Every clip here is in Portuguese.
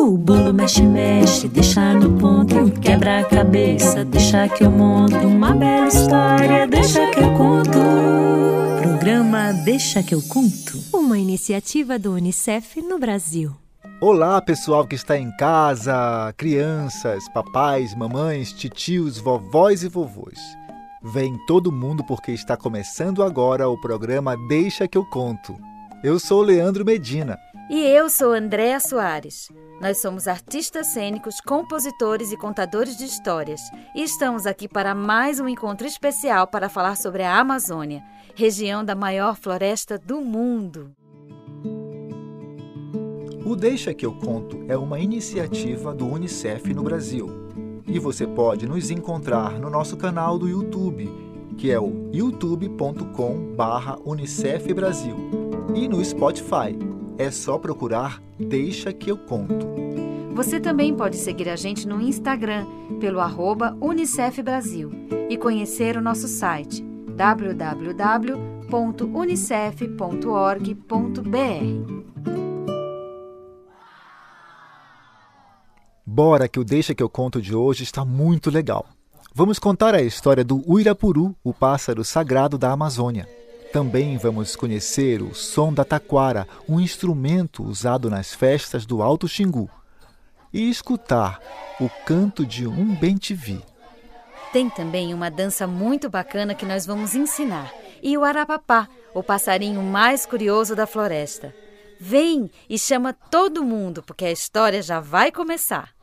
O bolo mexe, mexe, deixa no ponto. Quebra a cabeça, deixa que eu monto. Uma bela história, deixa que eu conto. Programa Deixa que eu conto. Uma iniciativa do Unicef no Brasil. Olá, pessoal que está em casa, crianças, papais, mamães, titios, vovós e vovôs. Vem todo mundo porque está começando agora o programa Deixa que eu conto. Eu sou Leandro Medina. E eu sou Andréa Soares. Nós somos artistas cênicos, compositores e contadores de histórias e estamos aqui para mais um encontro especial para falar sobre a Amazônia, região da maior floresta do mundo. O Deixa que eu conto é uma iniciativa do Unicef no Brasil. E você pode nos encontrar no nosso canal do YouTube, que é o youtube.com/unicef Brasil, e no Spotify é só procurar Deixa que eu conto. Você também pode seguir a gente no Instagram pelo arroba Unicef Brasil e conhecer o nosso site www.unicef.org.br. Bora que o Deixa que eu conto de hoje está muito legal. Vamos contar a história do Uirapuru, o pássaro sagrado da Amazônia. Também vamos conhecer o som da taquara, um instrumento usado nas festas do Alto Xingu, e escutar o canto de um bentivi. Tem também uma dança muito bacana que nós vamos ensinar, e o arapapá, o passarinho mais curioso da floresta. Vem e chama todo mundo, porque a história já vai começar.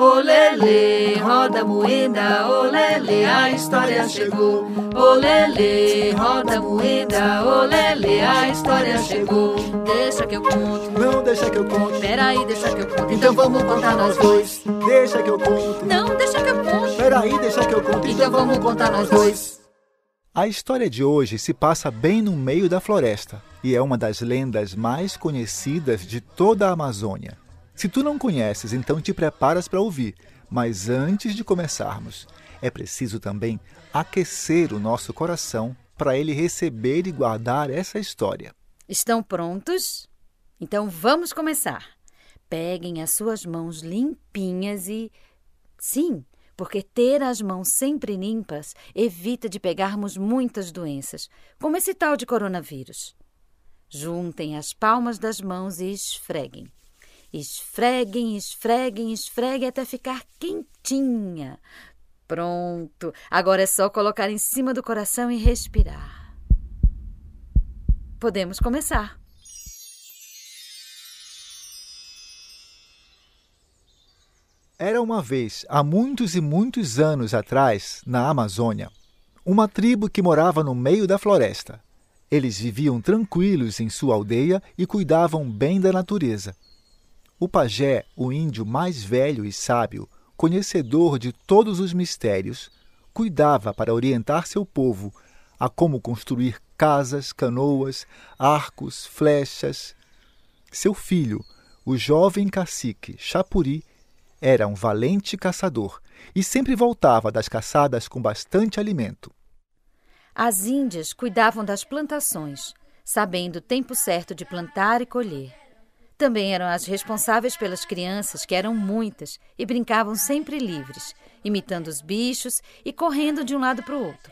Olele, roda moeda, olele, a história chegou. Olele, roda moeda, olele, a história chegou. Deixa que eu conto. Não deixa que eu conto. Peraí, deixa que eu conto. Então vamos contar nós dois. Deixa que eu conto. Não, deixa que eu conto. Peraí, deixa que eu conto. Então vamos contar nós dois. A história de hoje se passa bem no meio da floresta e é uma das lendas mais conhecidas de toda a Amazônia. Se tu não conheces, então te preparas para ouvir. Mas antes de começarmos, é preciso também aquecer o nosso coração para ele receber e guardar essa história. Estão prontos? Então vamos começar. Peguem as suas mãos limpinhas e. Sim, porque ter as mãos sempre limpas evita de pegarmos muitas doenças, como esse tal de coronavírus. Juntem as palmas das mãos e esfreguem. Esfreguem, esfreguem, esfreguem até ficar quentinha. Pronto. Agora é só colocar em cima do coração e respirar. Podemos começar. Era uma vez, há muitos e muitos anos atrás, na Amazônia, uma tribo que morava no meio da floresta. Eles viviam tranquilos em sua aldeia e cuidavam bem da natureza. O pajé, o índio mais velho e sábio, conhecedor de todos os mistérios, cuidava para orientar seu povo a como construir casas, canoas, arcos, flechas. Seu filho, o jovem cacique Chapuri, era um valente caçador e sempre voltava das caçadas com bastante alimento. As índias cuidavam das plantações, sabendo o tempo certo de plantar e colher. Também eram as responsáveis pelas crianças, que eram muitas, e brincavam sempre livres, imitando os bichos e correndo de um lado para o outro.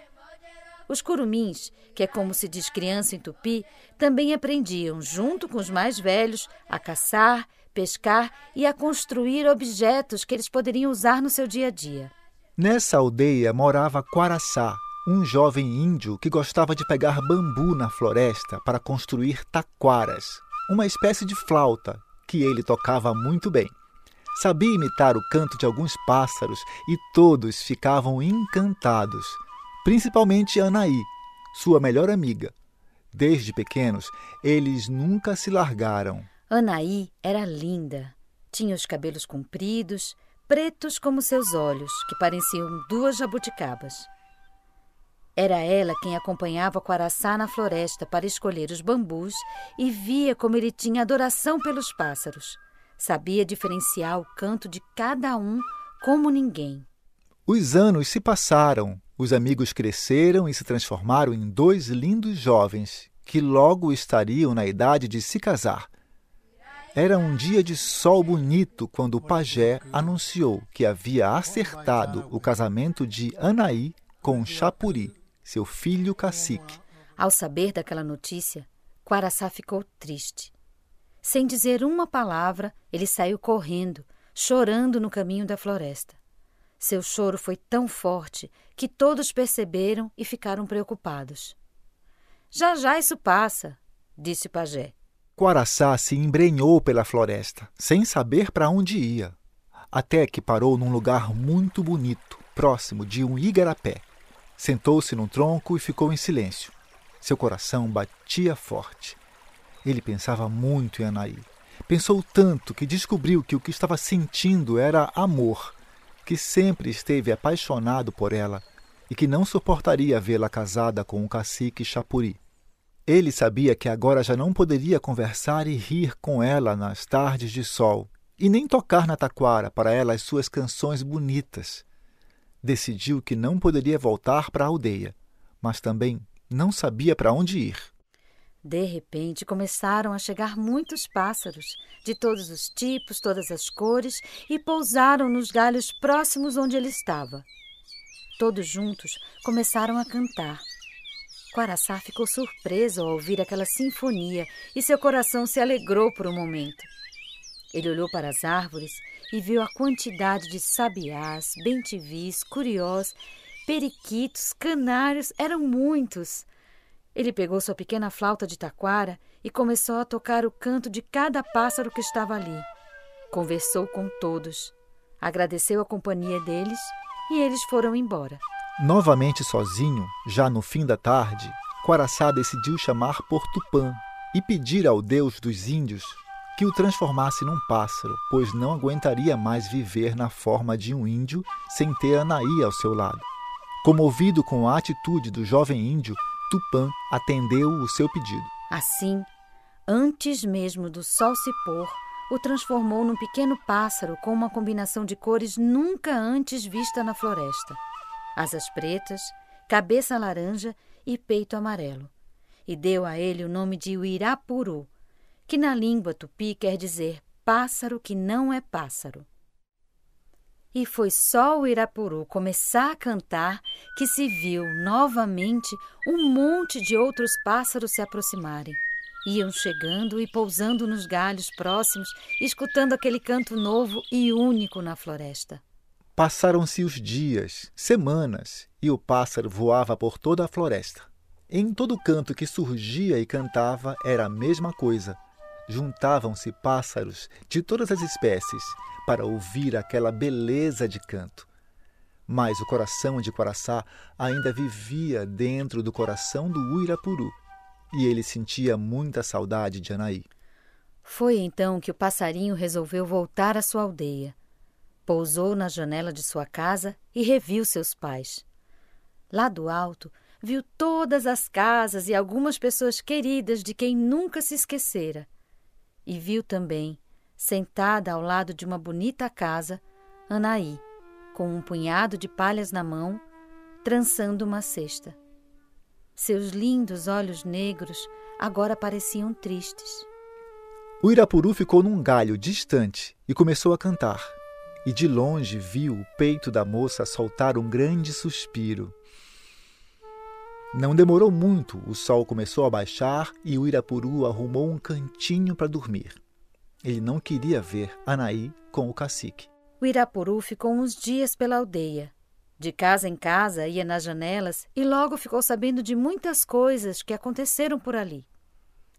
Os curumins, que é como se diz criança em tupi, também aprendiam, junto com os mais velhos, a caçar, pescar e a construir objetos que eles poderiam usar no seu dia a dia. Nessa aldeia morava Quaraçá, um jovem índio que gostava de pegar bambu na floresta para construir taquaras, uma espécie de flauta que ele tocava muito bem. Sabia imitar o canto de alguns pássaros e todos ficavam encantados, principalmente Anaí, sua melhor amiga. Desde pequenos, eles nunca se largaram. Anaí era linda. Tinha os cabelos compridos, pretos como seus olhos, que pareciam duas jabuticabas. Era ela quem acompanhava Quaraçá na floresta para escolher os bambus e via como ele tinha adoração pelos pássaros. Sabia diferenciar o canto de cada um como ninguém. Os anos se passaram, os amigos cresceram e se transformaram em dois lindos jovens que logo estariam na idade de se casar. Era um dia de sol bonito quando o pajé anunciou que havia acertado o casamento de Anaí com Chapuri, seu filho cacique. Ao saber daquela notícia, Quaraçá ficou triste. Sem dizer uma palavra, ele saiu correndo, chorando no caminho da floresta. Seu choro foi tão forte que todos perceberam e ficaram preocupados. Já já isso passa, disse o pajé. Quaraçá se embrenhou pela floresta, sem saber para onde ia, até que parou num lugar muito bonito, próximo de um igarapé. Sentou-se num tronco e ficou em silêncio. Seu coração batia forte. Ele pensava muito em Anaí. Pensou tanto que descobriu que o que estava sentindo era amor, que sempre esteve apaixonado por ela e que não suportaria vê-la casada com o cacique Chapuri. Ele sabia que agora já não poderia conversar e rir com ela nas tardes de sol, e nem tocar na taquara para ela as suas canções bonitas. Decidiu que não poderia voltar para a aldeia, mas também não sabia para onde ir. De repente começaram a chegar muitos pássaros, de todos os tipos, todas as cores, e pousaram nos galhos próximos onde ele estava. Todos juntos começaram a cantar. Quaraçá ficou surpreso ao ouvir aquela sinfonia e seu coração se alegrou por um momento. Ele olhou para as árvores e viu a quantidade de sabiás, bentivis, curiós, periquitos, canários, eram muitos. Ele pegou sua pequena flauta de taquara e começou a tocar o canto de cada pássaro que estava ali. Conversou com todos, agradeceu a companhia deles e eles foram embora. Novamente sozinho, já no fim da tarde, Quaraçá decidiu chamar por Tupã e pedir ao deus dos índios que o transformasse num pássaro, pois não aguentaria mais viver na forma de um índio sem ter Anaí ao seu lado. Comovido com a atitude do jovem índio, Tupã atendeu o seu pedido. Assim, antes mesmo do sol se pôr, o transformou num pequeno pássaro com uma combinação de cores nunca antes vista na floresta asas pretas, cabeça laranja e peito amarelo, e deu a ele o nome de Uirapuru, que na língua tupi quer dizer pássaro que não é pássaro. E foi só o Irapuru começar a cantar que se viu novamente um monte de outros pássaros se aproximarem. Iam chegando e pousando nos galhos próximos, escutando aquele canto novo e único na floresta. Passaram-se os dias, semanas, e o pássaro voava por toda a floresta. Em todo canto que surgia e cantava era a mesma coisa. Juntavam-se pássaros de todas as espécies para ouvir aquela beleza de canto. Mas o coração de Quaraçá ainda vivia dentro do coração do Uirapuru, e ele sentia muita saudade de Anaí. Foi então que o passarinho resolveu voltar à sua aldeia. Pousou na janela de sua casa e reviu seus pais. Lá do alto, viu todas as casas e algumas pessoas queridas de quem nunca se esquecera. E viu também, sentada ao lado de uma bonita casa, Anaí, com um punhado de palhas na mão, trançando uma cesta. Seus lindos olhos negros agora pareciam tristes. O Irapuru ficou num galho distante e começou a cantar e de longe viu o peito da moça soltar um grande suspiro. Não demorou muito, o sol começou a baixar e o Irapuru arrumou um cantinho para dormir. Ele não queria ver Anaí com o cacique. O Irapuru ficou uns dias pela aldeia. De casa em casa ia nas janelas e logo ficou sabendo de muitas coisas que aconteceram por ali.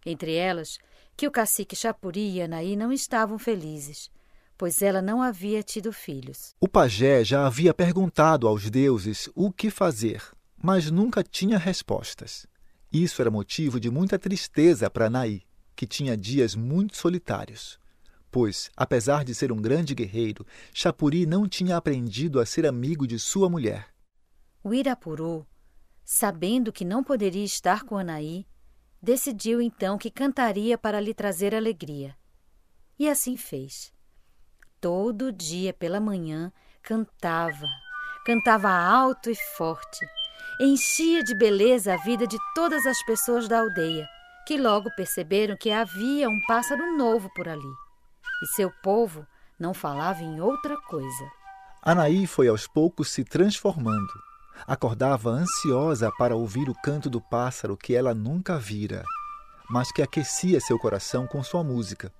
Entre elas, que o cacique Chapuri e Anaí não estavam felizes pois ela não havia tido filhos. O pajé já havia perguntado aos deuses o que fazer, mas nunca tinha respostas. Isso era motivo de muita tristeza para Naí, que tinha dias muito solitários. Pois, apesar de ser um grande guerreiro, Chapuri não tinha aprendido a ser amigo de sua mulher. O Irapuru, sabendo que não poderia estar com Anaí, decidiu então que cantaria para lhe trazer alegria. E assim fez. Todo dia pela manhã cantava, cantava alto e forte. Enchia de beleza a vida de todas as pessoas da aldeia, que logo perceberam que havia um pássaro novo por ali. e seu povo não falava em outra coisa. Anaí foi aos poucos se transformando. Acordava ansiosa para ouvir o canto do pássaro que ela nunca vira, mas que aquecia seu coração com sua música.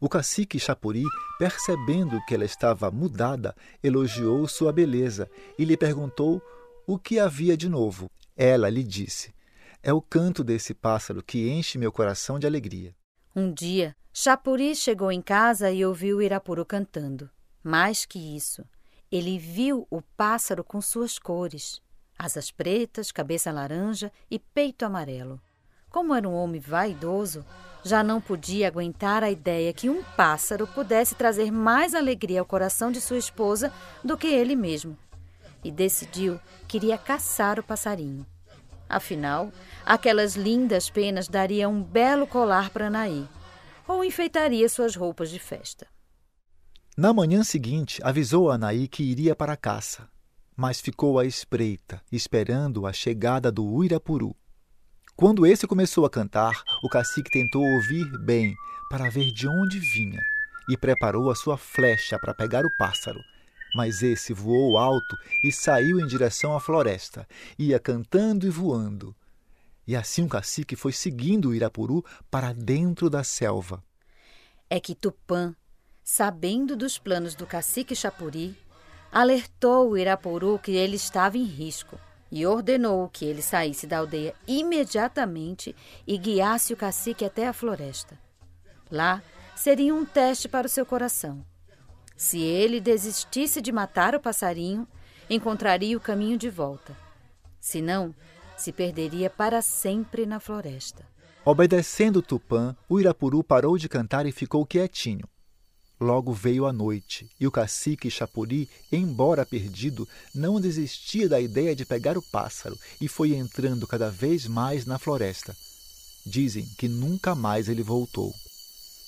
O cacique Chapuri, percebendo que ela estava mudada, elogiou sua beleza e lhe perguntou o que havia de novo. Ela lhe disse: É o canto desse pássaro que enche meu coração de alegria. Um dia, Chapuri chegou em casa e ouviu Irapuru cantando. Mais que isso, ele viu o pássaro com suas cores: asas pretas, cabeça laranja e peito amarelo. Como era um homem vaidoso, já não podia aguentar a ideia que um pássaro pudesse trazer mais alegria ao coração de sua esposa do que ele mesmo. E decidiu que iria caçar o passarinho. Afinal, aquelas lindas penas dariam um belo colar para Anaí, ou enfeitaria suas roupas de festa. Na manhã seguinte, avisou a Anaí que iria para a caça, mas ficou à espreita, esperando a chegada do Uirapuru. Quando esse começou a cantar, o cacique tentou ouvir bem para ver de onde vinha e preparou a sua flecha para pegar o pássaro. Mas esse voou alto e saiu em direção à floresta, ia cantando e voando. E assim o cacique foi seguindo o Irapuru para dentro da selva. É que Tupã sabendo dos planos do cacique Chapuri, alertou o Irapuru que ele estava em risco e ordenou que ele saísse da aldeia imediatamente e guiasse o cacique até a floresta. Lá seria um teste para o seu coração. Se ele desistisse de matar o passarinho, encontraria o caminho de volta. Se não, se perderia para sempre na floresta. Obedecendo Tupã, o Irapuru parou de cantar e ficou quietinho. Logo veio a noite, e o cacique Chapuri, embora perdido, não desistia da ideia de pegar o pássaro e foi entrando cada vez mais na floresta. Dizem que nunca mais ele voltou.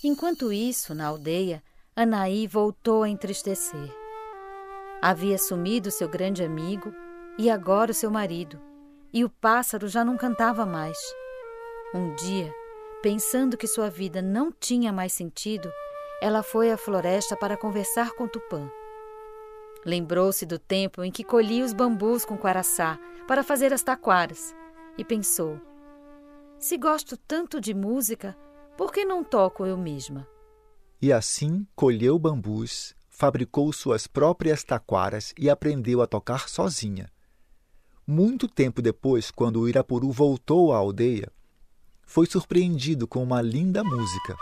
Enquanto isso, na aldeia, Anaí voltou a entristecer. Havia sumido seu grande amigo e agora o seu marido, e o pássaro já não cantava mais. Um dia, pensando que sua vida não tinha mais sentido, ela foi à floresta para conversar com Tupã. Lembrou-se do tempo em que colhia os bambus com quaraçá para fazer as taquaras e pensou: se gosto tanto de música, por que não toco eu mesma? E assim colheu bambus, fabricou suas próprias taquaras e aprendeu a tocar sozinha. Muito tempo depois, quando o Irapuru voltou à aldeia, foi surpreendido com uma linda música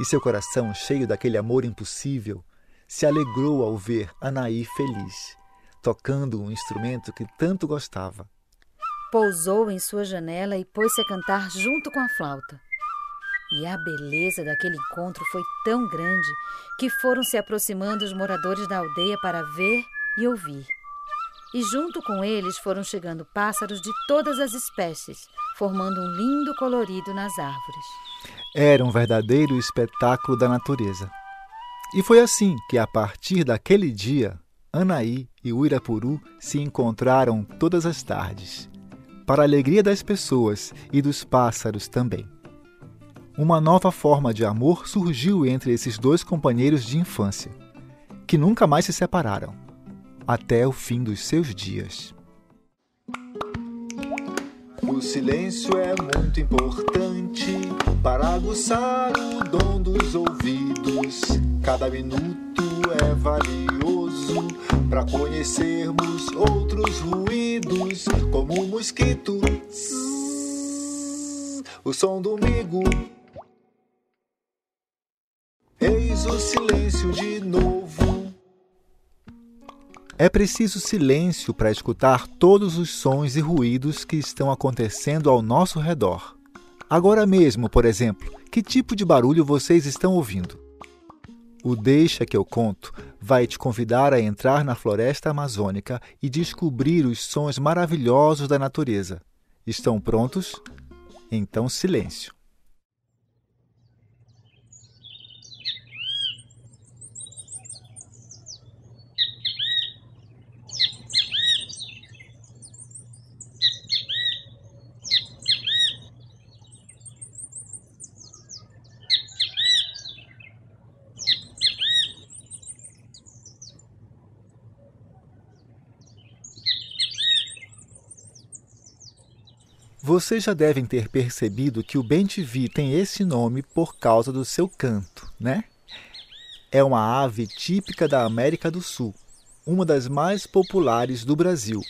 e seu coração, cheio daquele amor impossível, se alegrou ao ver Anaí feliz, tocando um instrumento que tanto gostava. Pousou em sua janela e pôs-se a cantar junto com a flauta. E a beleza daquele encontro foi tão grande que foram se aproximando os moradores da aldeia para ver e ouvir. E junto com eles foram chegando pássaros de todas as espécies, formando um lindo colorido nas árvores. Era um verdadeiro espetáculo da natureza. E foi assim que, a partir daquele dia, Anaí e Uirapuru se encontraram todas as tardes, para a alegria das pessoas e dos pássaros também. Uma nova forma de amor surgiu entre esses dois companheiros de infância, que nunca mais se separaram, até o fim dos seus dias. O silêncio é muito importante para aguçar o dom dos ouvidos. Cada minuto é valioso para conhecermos outros ruídos, como o mosquito, o som do migo. Eis o silêncio de novo. É preciso silêncio para escutar todos os sons e ruídos que estão acontecendo ao nosso redor. Agora mesmo, por exemplo, que tipo de barulho vocês estão ouvindo? O Deixa que eu conto vai te convidar a entrar na floresta amazônica e descobrir os sons maravilhosos da natureza. Estão prontos? Então, silêncio. Vocês já devem ter percebido que o bem-te-vi tem esse nome por causa do seu canto, né? É uma ave típica da América do Sul, uma das mais populares do Brasil.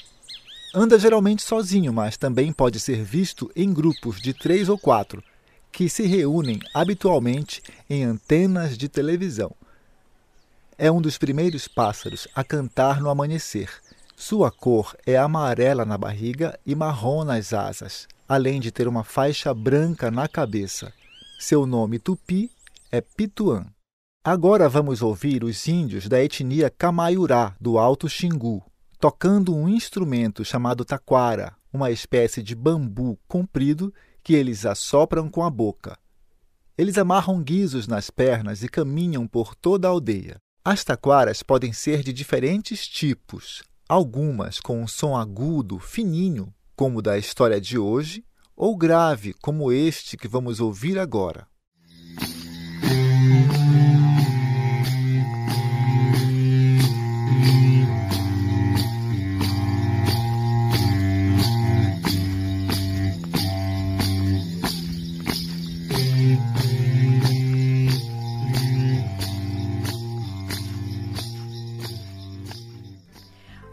Anda geralmente sozinho, mas também pode ser visto em grupos de três ou quatro, que se reúnem habitualmente em antenas de televisão. É um dos primeiros pássaros a cantar no amanhecer. Sua cor é amarela na barriga e marrom nas asas, além de ter uma faixa branca na cabeça. Seu nome tupi é pituã. Agora vamos ouvir os índios da etnia Camaiurá, do Alto Xingu, tocando um instrumento chamado taquara, uma espécie de bambu comprido que eles assopram com a boca. Eles amarram guizos nas pernas e caminham por toda a aldeia. As taquaras podem ser de diferentes tipos, algumas com um som agudo, fininho, como o da história de hoje, ou grave, como este que vamos ouvir agora.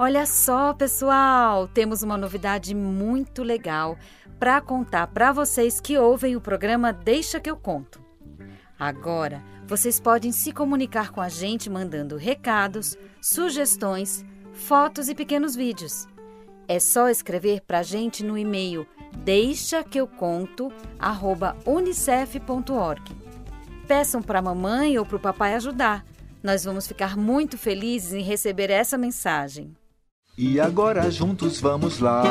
Olha só, pessoal, temos uma novidade muito legal para contar para vocês que ouvem o programa Deixa que eu conto. Agora, vocês podem se comunicar com a gente mandando recados, sugestões, fotos e pequenos vídeos. É só escrever para a gente no e-mail deixa que eu conto unicef.org. Peçam para a mamãe ou para o papai ajudar. Nós vamos ficar muito felizes em receber essa mensagem. E agora juntos vamos lá.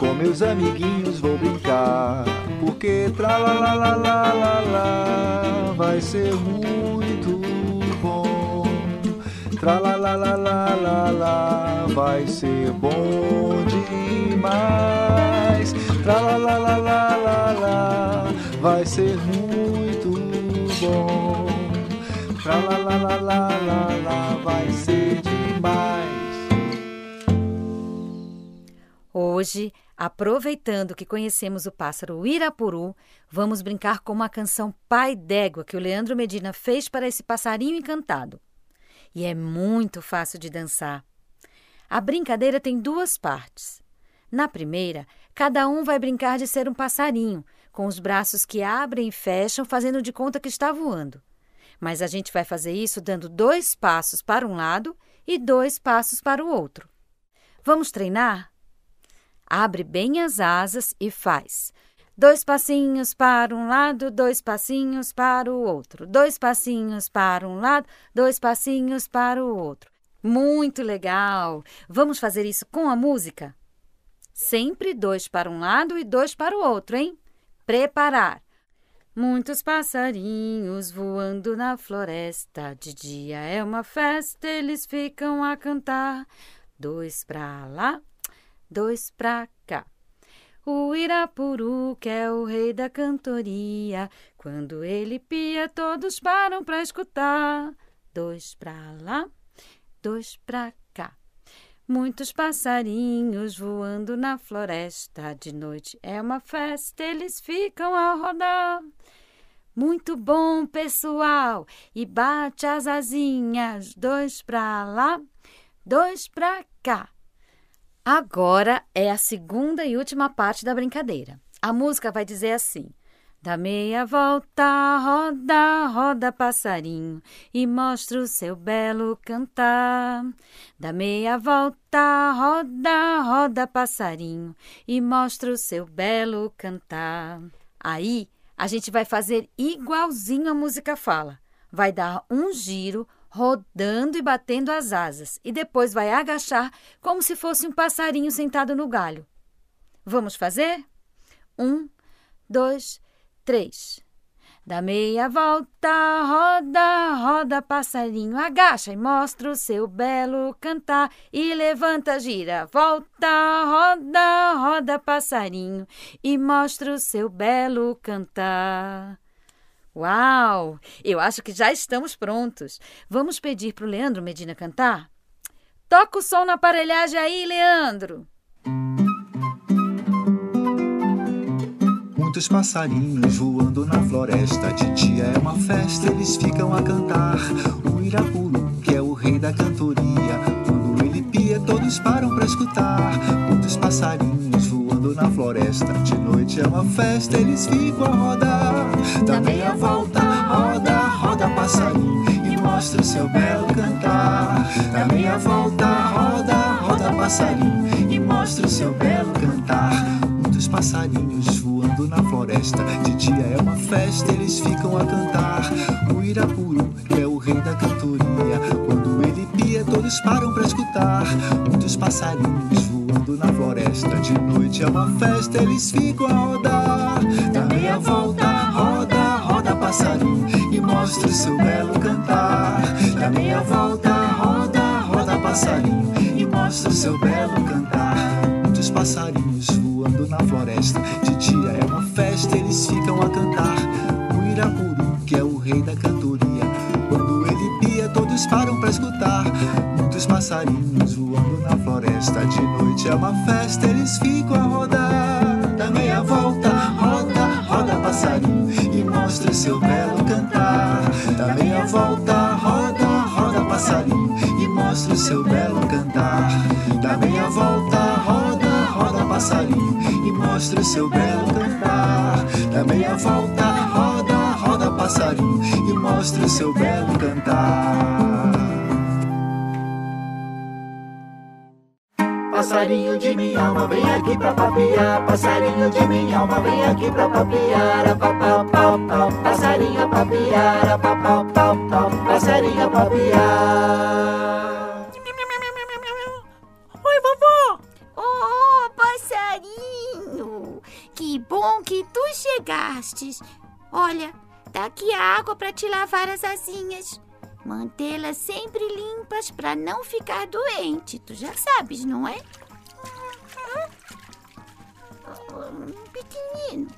Com meus amiguinhos vou brincar. Porque tra la la la la la la vai ser muito bom. Tra la la la la la la vai ser bom demais. Tra la la la la la la vai ser muito bom. Tra la la la la la la vai ser demais. Hoje, aproveitando que conhecemos o pássaro Irapuru, vamos brincar com uma canção Pai d'Égua que o Leandro Medina fez para esse passarinho encantado. E é muito fácil de dançar. A brincadeira tem duas partes. Na primeira, cada um vai brincar de ser um passarinho, com os braços que abrem e fecham, fazendo de conta que está voando. Mas a gente vai fazer isso dando dois passos para um lado e dois passos para o outro. Vamos treinar? Abre bem as asas e faz. Dois passinhos para um lado, dois passinhos para o outro. Dois passinhos para um lado, dois passinhos para o outro. Muito legal! Vamos fazer isso com a música? Sempre dois para um lado e dois para o outro, hein? Preparar. Muitos passarinhos voando na floresta. De dia é uma festa, eles ficam a cantar. Dois para lá, dois pra cá. O Irapuru, que é o rei da cantoria, quando ele pia, todos param pra escutar. Dois pra lá, dois pra cá. Muitos passarinhos voando na floresta. De noite é uma festa, eles ficam a rodar. Muito bom, pessoal! E bate as asinhas, dois pra lá, dois pra cá. Agora é a segunda e última parte da brincadeira. A música vai dizer assim: Dá meia volta, roda, roda passarinho e mostra o seu belo cantar. Dá meia volta, roda, roda passarinho e mostra o seu belo cantar. Aí a gente vai fazer igualzinho a música fala. Vai dar um giro, rodando e batendo as asas, e depois vai agachar como se fosse um passarinho sentado no galho. Vamos fazer? Um, dois, três. Dá meia volta, roda, roda, passarinho, agacha e mostra o seu belo cantar. E levanta, gira, volta, roda, roda, passarinho, e mostra o seu belo cantar. Uau! Eu acho que já estamos prontos. Vamos pedir para o Leandro Medina cantar? Toca o som na aparelhagem aí, Leandro! Muitos passarinhos voando na floresta. De dia é uma festa, eles ficam a cantar. O Irapuru, que é o rei da cantoria. Quando ele pia, todos param pra escutar. Muitos passarinhos voando na floresta. De noite é uma festa, eles ficam a rodar. Dá meia volta, roda, roda passarinho. E mostra o seu belo cantar. Dá meia volta, roda, roda passarinho. E mostra o seu belo cantar. Muitos passarinhos voando na floresta. De dia é uma festa, eles ficam a cantar. O Irapuru, é o rei da cantoria. Quando ele pia, todos param pra escutar. Muitos passarinhos na floresta. De noite é uma festa, eles ficam a rodar. Dá meia volta, roda, roda passarinho. E mostra o seu belo cantar. Dá meia volta, roda, roda passarinho. E mostra o seu belo cantar. Muitos passarinhos voando na floresta. De dia é uma festa, eles ficam a cantar. É uma festa, eles ficam a rodar. Dá meia volta, roda, roda passarinho. E mostra seu belo cantar. Dá meia volta, roda, roda passarinho. E mostra seu belo cantar. Dá meia volta, roda, roda passarinho. E mostra seu belo cantar. Dá meia volta, roda, roda passarinho. E mostra seu belo cantar. Passarinho de minha alma, vem aqui pra papiar. Passarinho de minha alma, vem aqui pra papiar. Papau, pau, pau. Passarinho papiar. Papau, pau, pau. Passarinho papiar. Oi, vovó! Oh, passarinho! Que bom que tu chegastes. Olha, tá aqui a água para te lavar as asinhas. Mantê-las sempre limpas para não ficar doente. Tu já sabes, não é? Pequenino,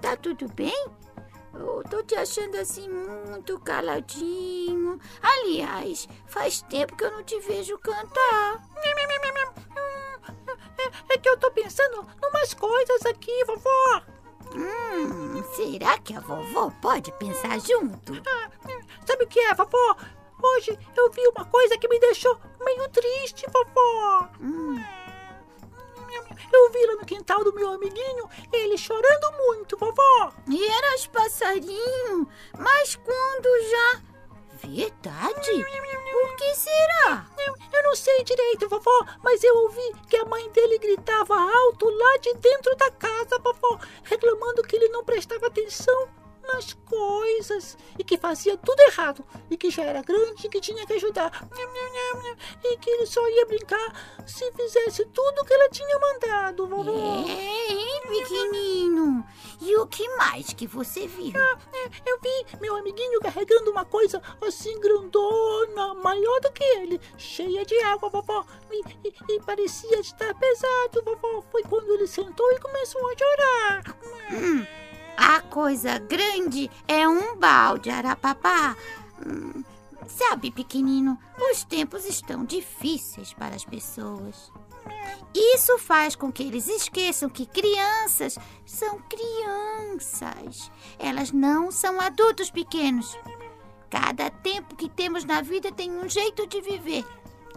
tá tudo bem? Eu tô te achando assim muito caladinho. Aliás, faz tempo que eu não te vejo cantar. É, é que eu tô pensando numas coisas aqui, vovó. Hum, será que a vovó pode pensar junto? Ah, sabe o que é, vovó? Hoje eu vi uma coisa que me deixou meio triste, vovó. Hum. Eu vi lá no quintal do meu amiguinho ele chorando muito, vovó. E eras passarinho, mas quando já. Verdade? Por que será? Eu, eu não sei direito, vovó, mas eu ouvi que a mãe dele gritava alto lá de dentro da casa, vovó, reclamando que ele não prestava atenção nas coisas e que fazia tudo errado e que já era grande e que tinha que ajudar e que ele só ia brincar se fizesse tudo o que ela tinha mandado, vovó. É, hein, pequenino? E o que mais que você viu? Ah, é, eu vi meu amiguinho carregando uma coisa assim grandona, maior do que ele, cheia de água, vovó, e, e, e parecia estar pesado, vovó. Foi quando ele sentou e começou a chorar. Hum. A coisa grande é um balde, Arapapá. Hum, sabe, pequenino, os tempos estão difíceis para as pessoas. Isso faz com que eles esqueçam que crianças são crianças. Elas não são adultos pequenos. Cada tempo que temos na vida tem um jeito de viver.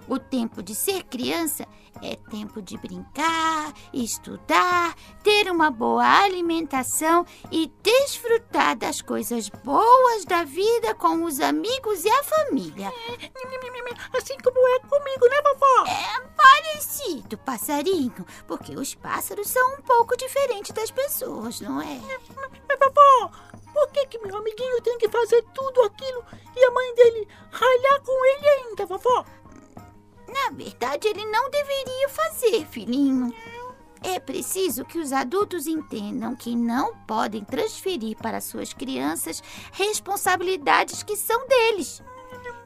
O tempo de ser criança é tempo de brincar, estudar, ter uma boa alimentação e desfrutar das coisas boas da vida com os amigos e a família. Assim como é comigo, né, vovó? É parecido, passarinho, porque os pássaros são um pouco diferentes das pessoas, não é? Mas, vovó, por que, que meu amiguinho tem que fazer tudo aquilo e a mãe dele ralhar com ele ainda, vovó? Na verdade, ele não deveria fazer, filhinho. É preciso que os adultos entendam que não podem transferir para suas crianças responsabilidades que são deles.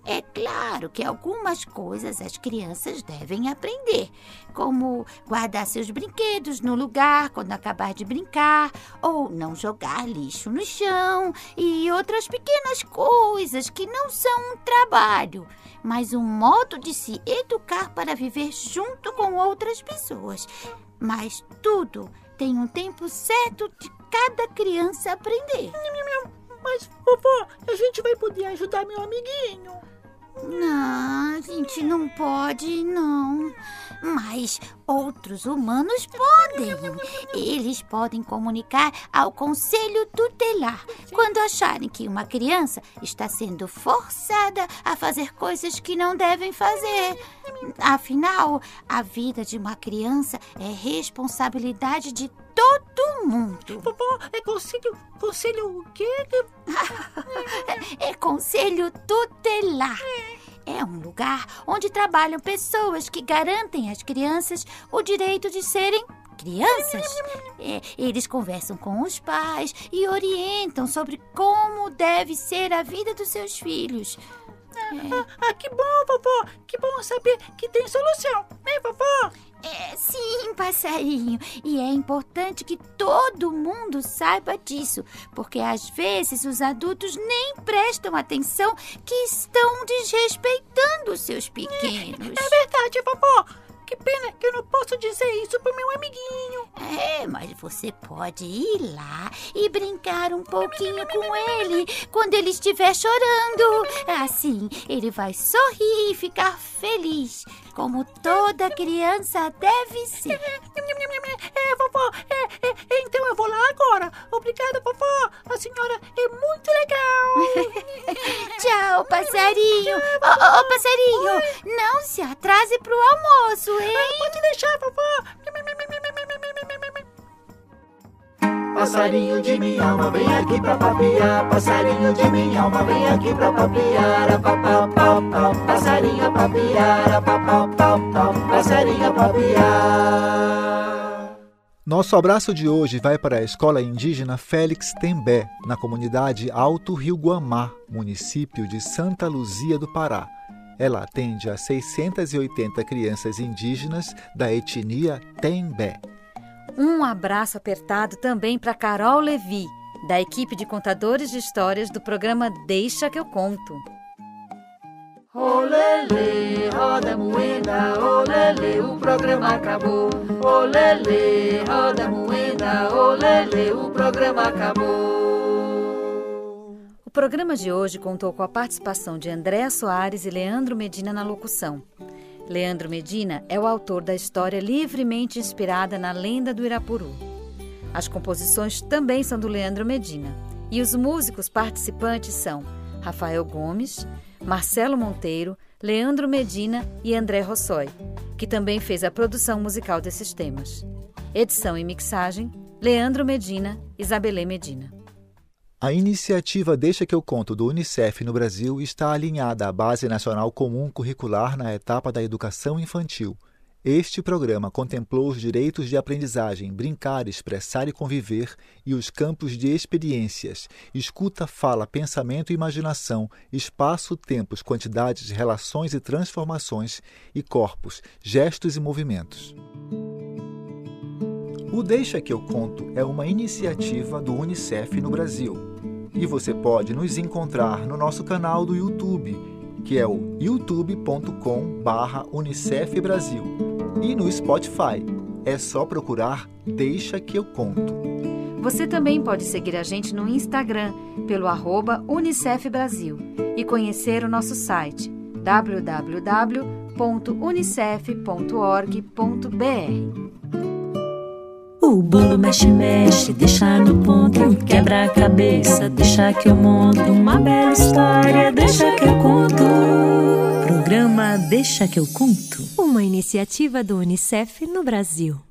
É claro que algumas coisas as crianças devem aprender, como guardar seus brinquedos no lugar quando acabar de brincar, ou não jogar lixo no chão e outras pequenas coisas que não são um trabalho, mas um modo de se educar para viver junto com outras pessoas. Mas tudo tem um tempo certo de cada criança aprender. Mas, vovó, a gente vai poder ajudar meu amiguinho. Não, a gente não pode, não. Mas outros humanos podem. Eles podem comunicar ao conselho tutelar quando acharem que uma criança está sendo forçada a fazer coisas que não devem fazer. Afinal, a vida de uma criança é responsabilidade de todo mundo. Vovó, é conselho. Conselho o quê? é conselho tutelar. É um lugar onde trabalham pessoas que garantem às crianças o direito de serem crianças. É, eles conversam com os pais e orientam sobre como deve ser a vida dos seus filhos. É. Ah, que bom, vovó! Que bom saber que tem solução, né, vovó? É, sim, passarinho. E é importante que todo mundo saiba disso, porque às vezes os adultos nem prestam atenção que estão desrespeitando seus pequenos. É verdade, vovó. Que pena que eu não posso dizer isso pro meu amiguinho. É, mas você pode ir lá e brincar um pouquinho com ele quando ele estiver chorando. Assim, ele vai sorrir e ficar feliz, como toda criança deve ser. É, vovó, é, é, então eu vou lá agora. Obrigada, vovó. A senhora é muito legal. Tchau, passarinho. Ô, oh, oh, passarinho, não se atrase pro almoço, hein? Ah, pode deixar, vovó. Passarinho de minha alma, vem aqui pra papiar. Passarinho de minha alma, vem aqui pra papiar. A pau, pau, pau, passarinho a papiar. A pau, pau, pau, passarinho a papiar. Nosso abraço de hoje vai para a Escola Indígena Félix Tembé, na comunidade Alto Rio Guamá, município de Santa Luzia do Pará. Ela atende a 680 crianças indígenas da etnia Tembé. Um abraço apertado também para Carol Levi, da equipe de contadores de histórias do programa Deixa que eu conto. Olele, roda moeda, olele, o programa acabou. Olele, roda moeda, olele, o programa acabou. O programa de hoje contou com a participação de Andréa Soares e Leandro Medina na locução. Leandro Medina é o autor da história livremente inspirada na lenda do Irapuru. As composições também são do Leandro Medina e os músicos participantes são Rafael Gomes, Marcelo Monteiro, Leandro Medina e André Rossoi, que também fez a produção musical desses temas. Edição e mixagem: Leandro Medina, Isabelê Medina. A iniciativa Deixa que eu conto do Unicef no Brasil está alinhada à Base Nacional Comum Curricular na etapa da educação infantil. Este programa contemplou os direitos de aprendizagem, brincar, expressar e conviver e os campos de experiências, escuta, fala, pensamento e imaginação, espaço, tempos, quantidades, relações e transformações e corpos, gestos e movimentos. O Deixa que eu conto é uma iniciativa do Unicef no Brasil. E você pode nos encontrar no nosso canal do YouTube, que é o youtube.com/unicef Brasil, e no Spotify. É só procurar Deixa que eu conto. Você também pode seguir a gente no Instagram pelo arroba Unicef Brasil e conhecer o nosso site www.unicef.org.br. O bolo mexe, mexe, deixa no ponto. Quebra a cabeça, deixa que eu monto. Uma bela história, deixa que eu conto. Programa Deixa que eu conto. Uma iniciativa do Unicef no Brasil.